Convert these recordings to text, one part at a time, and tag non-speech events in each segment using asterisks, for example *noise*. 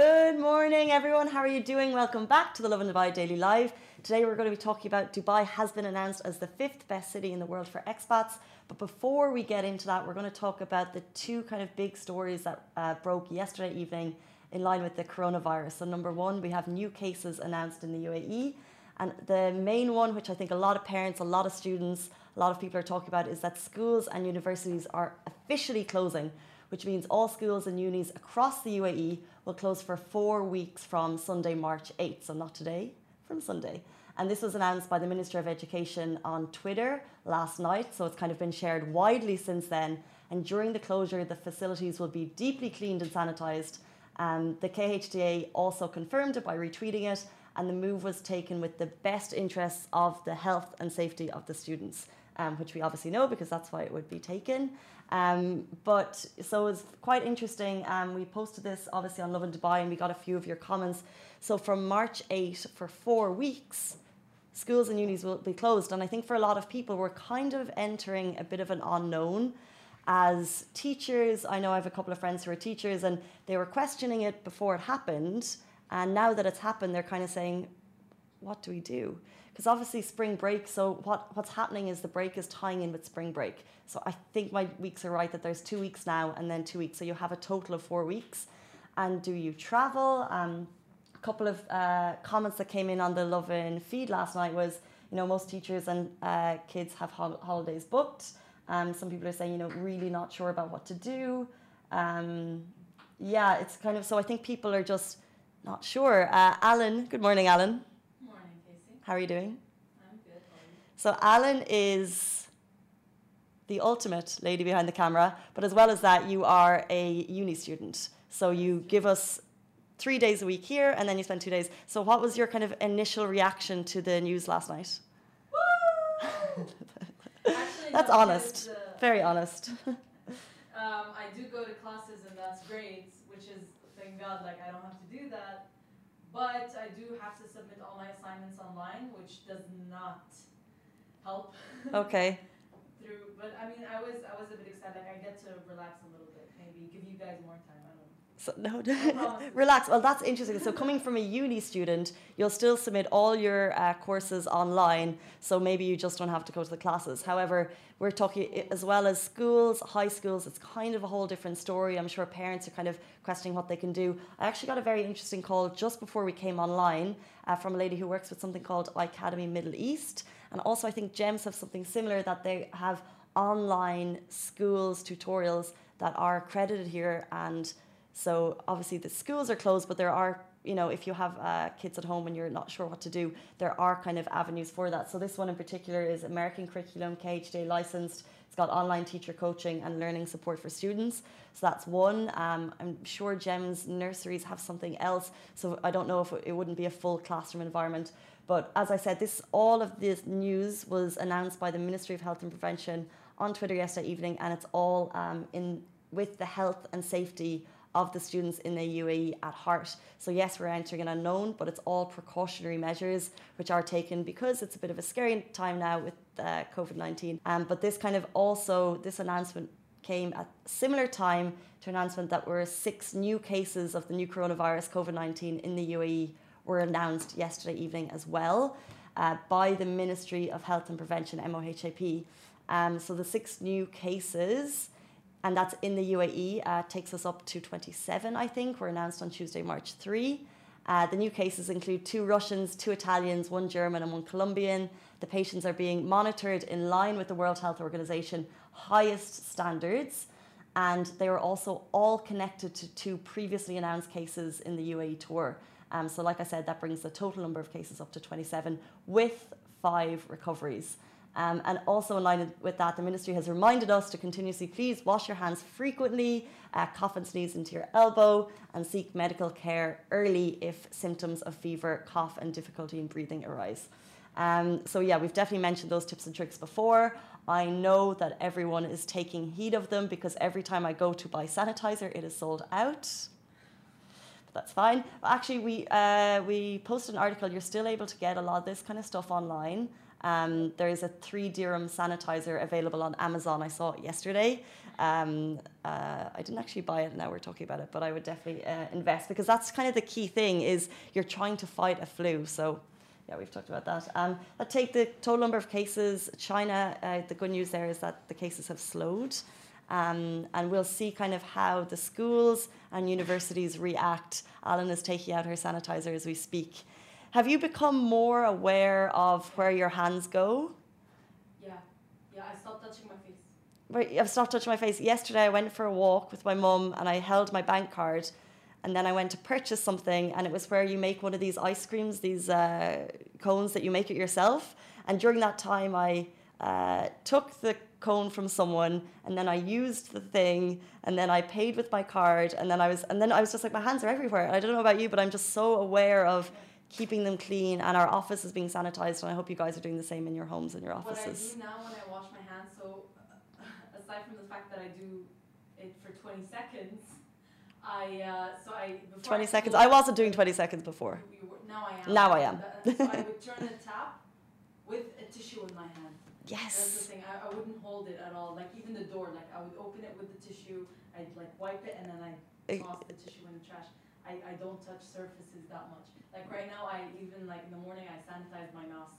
Good morning, everyone. How are you doing? Welcome back to the Lovin Dubai Daily Live. Today, we're going to be talking about Dubai has been announced as the fifth best city in the world for expats. But before we get into that, we're going to talk about the two kind of big stories that uh, broke yesterday evening in line with the coronavirus. So, number one, we have new cases announced in the UAE. And the main one, which I think a lot of parents, a lot of students, a lot of people are talking about, is that schools and universities are officially closing which means all schools and unis across the UAE will close for four weeks from Sunday, March 8th. So, not today, from Sunday. And this was announced by the Minister of Education on Twitter last night. So, it's kind of been shared widely since then. And during the closure, the facilities will be deeply cleaned and sanitised. And the KHDA also confirmed it by retweeting it. And the move was taken with the best interests of the health and safety of the students um, which we obviously know because that's why it would be taken. Um, but so it's quite interesting. Um, we posted this obviously on Lovin Dubai and we got a few of your comments. So from March 8 for four weeks, schools and unis will be closed. And I think for a lot of people, we're kind of entering a bit of an unknown. As teachers, I know I have a couple of friends who are teachers and they were questioning it before it happened. And now that it's happened, they're kind of saying, what do we do? Because obviously spring break, so what, what's happening is the break is tying in with spring break. So I think my weeks are right that there's two weeks now and then two weeks. So you have a total of four weeks. And do you travel? Um, a couple of uh, comments that came in on the Lovin feed last night was, you know, most teachers and uh, kids have hol- holidays booked. Um, some people are saying, you know, really not sure about what to do. Um, yeah, it's kind of so I think people are just not sure. Uh, Alan, good morning, Alan. How are you doing? I'm good. So Alan is the ultimate lady behind the camera, but as well as that, you are a uni student. So you give us three days a week here, and then you spend two days. So what was your kind of initial reaction to the news last night? *laughs* Actually, *laughs* That's no, honest. uh, Very honest. *laughs* Um, I do go to classes and that's great, which is thank God. Like I don't have to do that, but I do have to submit all my assignments online, which does not help. okay. *laughs* Through, but I mean, I was I was a bit excited. Like I get to relax a little bit, maybe give you guys more time. I don't know. So, no, *laughs* promises. relax. Well, that's interesting. So, coming from a uni student, you'll still submit all your uh, courses online. So, maybe you just don't have to go to the classes. However, we're talking as well as schools, high schools, it's kind of a whole different story. I'm sure parents are kind of questioning what they can do. I actually got a very interesting call just before we came online uh, from a lady who works with something called Academy Middle East. And also, I think GEMS have something similar that they have online schools tutorials that are accredited here and so obviously the schools are closed, but there are, you know, if you have uh, kids at home and you're not sure what to do, there are kind of avenues for that. So this one in particular is American curriculum, KHDA licensed. It's got online teacher coaching and learning support for students. So that's one. Um, I'm sure GEMS nurseries have something else. So I don't know if it wouldn't be a full classroom environment. But as I said, this all of this news was announced by the Ministry of Health and Prevention on Twitter yesterday evening, and it's all um, in with the health and safety of the students in the UAE at heart. So yes, we're entering an unknown, but it's all precautionary measures which are taken because it's a bit of a scary time now with uh, COVID nineteen. Um, but this kind of also this announcement came at similar time to announcement that were six new cases of the new coronavirus COVID nineteen in the UAE were announced yesterday evening as well uh, by the Ministry of Health and Prevention (MOHAP). Um, so the six new cases and that's in the UAE, uh, takes us up to 27, I think, were announced on Tuesday, March 3. Uh, the new cases include two Russians, two Italians, one German, and one Colombian. The patients are being monitored in line with the World Health Organization highest standards, and they are also all connected to two previously announced cases in the UAE tour. Um, so, like I said, that brings the total number of cases up to 27 with five recoveries. Um, and also in line with that, the ministry has reminded us to continuously please wash your hands frequently, uh, cough and sneeze into your elbow, and seek medical care early if symptoms of fever, cough, and difficulty in breathing arise. Um, so yeah, we've definitely mentioned those tips and tricks before. I know that everyone is taking heed of them because every time I go to buy sanitizer, it is sold out. That's fine. Actually, we uh, we posted an article. You're still able to get a lot of this kind of stuff online. Um, there is a three dirham sanitizer available on Amazon. I saw it yesterday. Um, uh, I didn't actually buy it. Now we're talking about it, but I would definitely uh, invest because that's kind of the key thing: is you're trying to fight a flu. So, yeah, we've talked about that. Um, that take the total number of cases. China. Uh, the good news there is that the cases have slowed. Um, and we'll see kind of how the schools and universities react. Alan is taking out her sanitizer as we speak. Have you become more aware of where your hands go? Yeah, yeah. I stopped touching my face. Right, I've stopped touching my face. Yesterday, I went for a walk with my mum and I held my bank card. And then I went to purchase something, and it was where you make one of these ice creams, these uh, cones that you make it yourself. And during that time, I uh, took the cone from someone and then I used the thing and then I paid with my card and then I was and then I was just like my hands are everywhere. I don't know about you, but I'm just so aware of keeping them clean and our office is being sanitized and I hope you guys are doing the same in your homes and your offices. What I do now when I wash my hands, so *laughs* aside from the fact that I do it for 20 seconds, I uh, so I 20 I seconds. I wasn't doing 20 seconds before. Were, now I am. Now I am. *laughs* so I would turn the tap with a tissue in my hand. Yes. That's the thing. I, I wouldn't hold it at all. Like even the door, like I would open it with the tissue. I'd like wipe it and then I toss the tissue in the trash. I, I don't touch surfaces that much. Like right now, I even like in the morning I sanitize my mouse.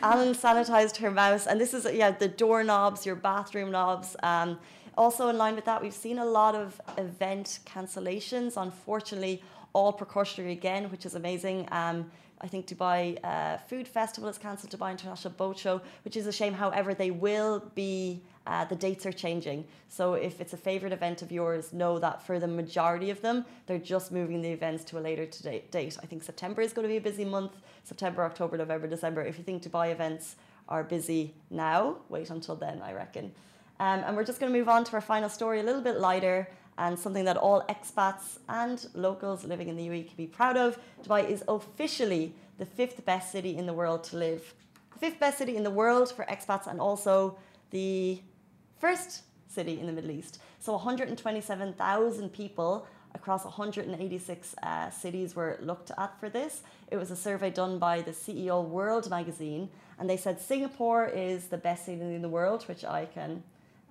*laughs* Alan sanitized her mouse, and this is yeah the door knobs, your bathroom knobs. Um, also in line with that, we've seen a lot of event cancellations. Unfortunately, all precautionary again, which is amazing. Um, I think Dubai uh, Food Festival is cancelled, Dubai International Boat Show, which is a shame. However, they will be, uh, the dates are changing. So if it's a favourite event of yours, know that for the majority of them, they're just moving the events to a later date. I think September is going to be a busy month September, October, November, December. If you think Dubai events are busy now, wait until then, I reckon. Um, and we're just going to move on to our final story, a little bit lighter and something that all expats and locals living in the UAE can be proud of. Dubai is officially the fifth best city in the world to live. The fifth best city in the world for expats and also the first city in the Middle East. So 127,000 people across 186 uh, cities were looked at for this. It was a survey done by the CEO World magazine, and they said Singapore is the best city in the world, which I can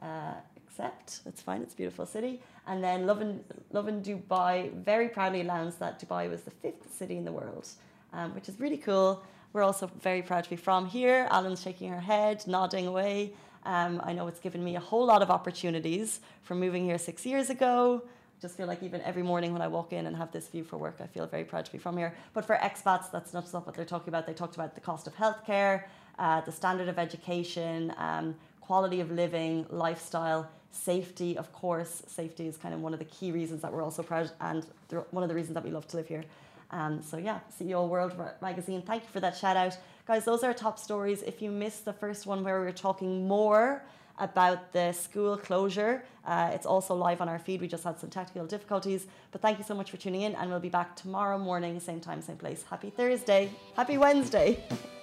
uh, accept. It's fine, it's a beautiful city. And then Lovin, Lovin Dubai very proudly announced that Dubai was the fifth city in the world, um, which is really cool. We're also very proud to be from here. Alan's shaking her head, nodding away. Um, I know it's given me a whole lot of opportunities from moving here six years ago. Just feel like even every morning when I walk in and have this view for work, I feel very proud to be from here. But for expats, that's not what they're talking about. They talked about the cost of healthcare, uh, the standard of education, um, quality of living, lifestyle, safety, of course. Safety is kind of one of the key reasons that we're also proud and one of the reasons that we love to live here. Um, so yeah, CEO World Magazine, thank you for that shout out. Guys, those are top stories. If you missed the first one where we were talking more about the school closure, uh, it's also live on our feed. We just had some technical difficulties. But thank you so much for tuning in and we'll be back tomorrow morning, same time, same place. Happy Thursday. Happy Wednesday. *laughs*